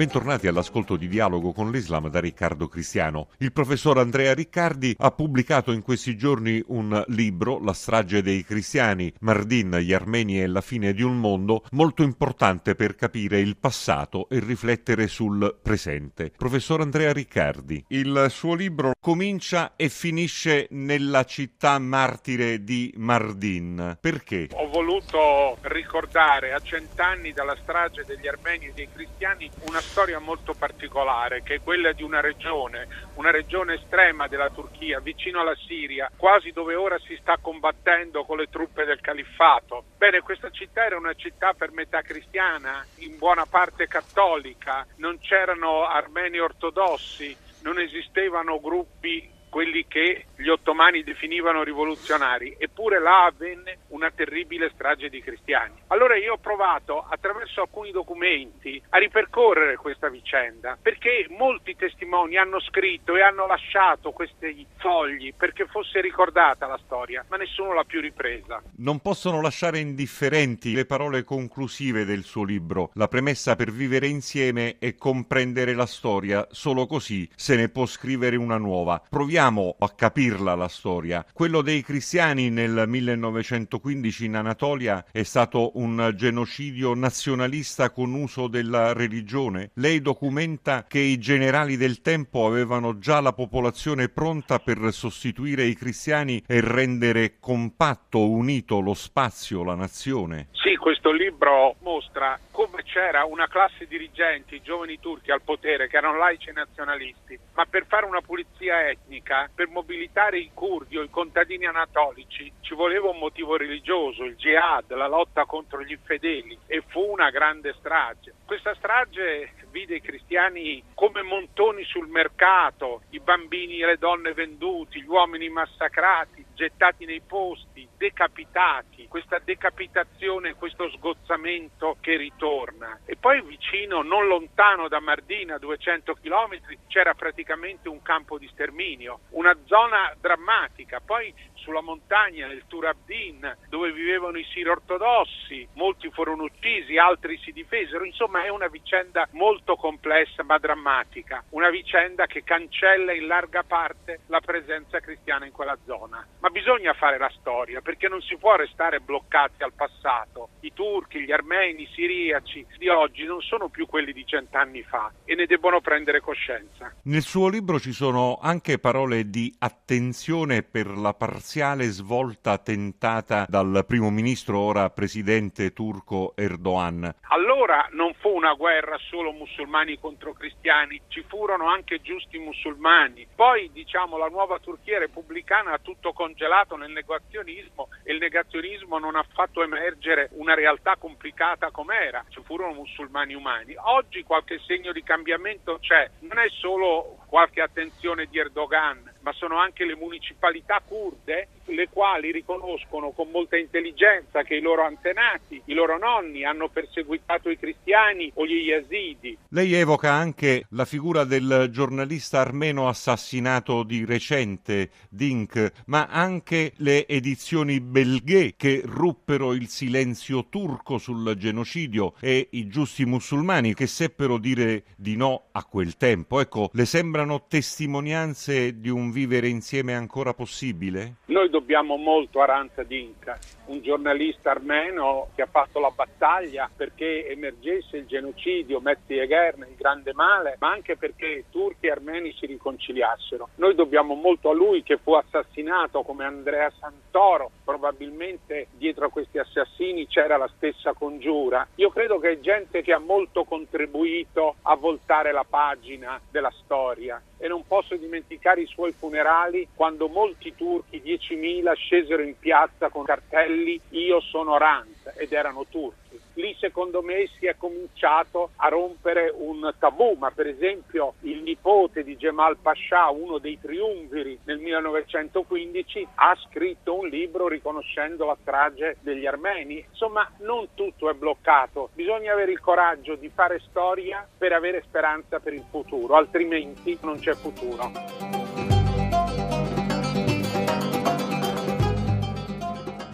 Bentornati all'ascolto di Dialogo con l'Islam da Riccardo Cristiano. Il professor Andrea Riccardi ha pubblicato in questi giorni un libro, La strage dei cristiani, Mardin, gli armeni e la fine di un mondo, molto importante per capire il passato e riflettere sul presente. Professor Andrea Riccardi, il suo libro comincia e finisce nella città martire di Mardin. Perché? Ho voluto ricordare a cent'anni dalla strage degli armeni e dei cristiani una storia molto particolare che è quella di una regione, una regione estrema della Turchia, vicino alla Siria, quasi dove ora si sta combattendo con le truppe del califfato. Bene, questa città era una città per metà cristiana, in buona parte cattolica, non c'erano armeni ortodossi, non esistevano gruppi quelli che gli ottomani definivano rivoluzionari, eppure là avvenne una terribile strage di cristiani. Allora io ho provato attraverso alcuni documenti a ripercorrere questa vicenda, perché molti testimoni hanno scritto e hanno lasciato questi fogli perché fosse ricordata la storia, ma nessuno l'ha più ripresa. Non possono lasciare indifferenti le parole conclusive del suo libro. La premessa per vivere insieme è comprendere la storia, solo così se ne può scrivere una nuova. Proviamo proviamo a capirla la storia. Quello dei cristiani nel 1915 in Anatolia è stato un genocidio nazionalista con uso della religione. Lei documenta che i generali del tempo avevano già la popolazione pronta per sostituire i cristiani e rendere compatto, unito lo spazio, la nazione. Sì, questo libro mostra come c'era una classe dirigente, i giovani turchi al potere, che erano laici e nazionalisti, ma per fare una pulizia etnica, per mobilitare i curdi o i contadini anatolici, ci voleva un motivo religioso, il jihad, la lotta contro gli infedeli, e fu una grande strage. Questa strage vide i cristiani come montoni sul mercato, i bambini e le donne venduti, gli uomini massacrati, gettati nei posti, decapitati, questa decapitazione, questo sgozzamento che ritorna. E poi vicino, non lontano da Mardina, 200 km, c'era praticamente un campo di sterminio, una zona drammatica. Poi sulla montagna nel Turabdin, dove vivevano i siri ortodossi, molti furono uccisi, altri si difesero. Insomma, è una vicenda molto complessa ma drammatica, una vicenda che cancella in larga parte la presenza cristiana in quella zona. Ma bisogna fare la storia perché non si può restare bloccati al passato. I turchi, gli armeni, i siriaci di oggi non sono più quelli di cent'anni fa e ne debbono prendere coscienza. Nel suo libro ci sono anche parole di attenzione per la parziale svolta tentata dal primo ministro, ora presidente turco Erdogan. Allora non fu una guerra solo musulmani contro cristiani, ci furono anche giusti musulmani. Poi diciamo la nuova Turchia repubblicana ha tutto congelato nel negazionismo e il negazionismo non ha fatto emergere una realtà complicata com'era, ci furono musulmani umani. Oggi qualche segno di cambiamento c'è, non è solo qualche attenzione di Erdogan, ma sono anche le municipalità kurde le quali riconoscono con molta intelligenza che i loro antenati, i loro nonni hanno perseguitato i cristiani o gli yazidi. Lei evoca anche la figura del giornalista armeno assassinato di recente, Dink, ma anche le edizioni belghe che ruppero il silenzio turco sul genocidio e i giusti musulmani che seppero dire di no a quel tempo. Ecco, le sembrano testimonianze di un vivere insieme ancora possibile? Noi dobbiamo molto a Ranza Dinka, un giornalista armeno che ha fatto la battaglia perché emergesse il genocidio, Mezzi e Guerra, il grande male, ma anche perché turchi e armeni si riconciliassero. Noi dobbiamo molto a lui che fu assassinato come Andrea Santoro, probabilmente dietro a questi assassini c'era la stessa congiura. Io credo che è gente che ha molto contribuito a voltare la pagina della storia e non posso dimenticare i suoi funerali quando molti turchi, 10.000, scesero in piazza con cartelli Io sono Rant ed erano turchi. lì secondo me si è cominciato a rompere un tabù, ma per esempio il nipote di Gemal Pasha, uno dei triumviri nel 1915, ha scritto un libro riconoscendo la strage degli armeni. Insomma, non tutto è bloccato, bisogna avere il coraggio di fare storia per avere speranza per il futuro, altrimenti non c'è futuro.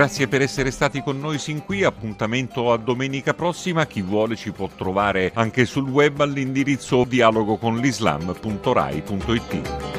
Grazie per essere stati con noi sin qui, appuntamento a domenica prossima, chi vuole ci può trovare anche sul web all'indirizzo dialogoconlislam.rai.it.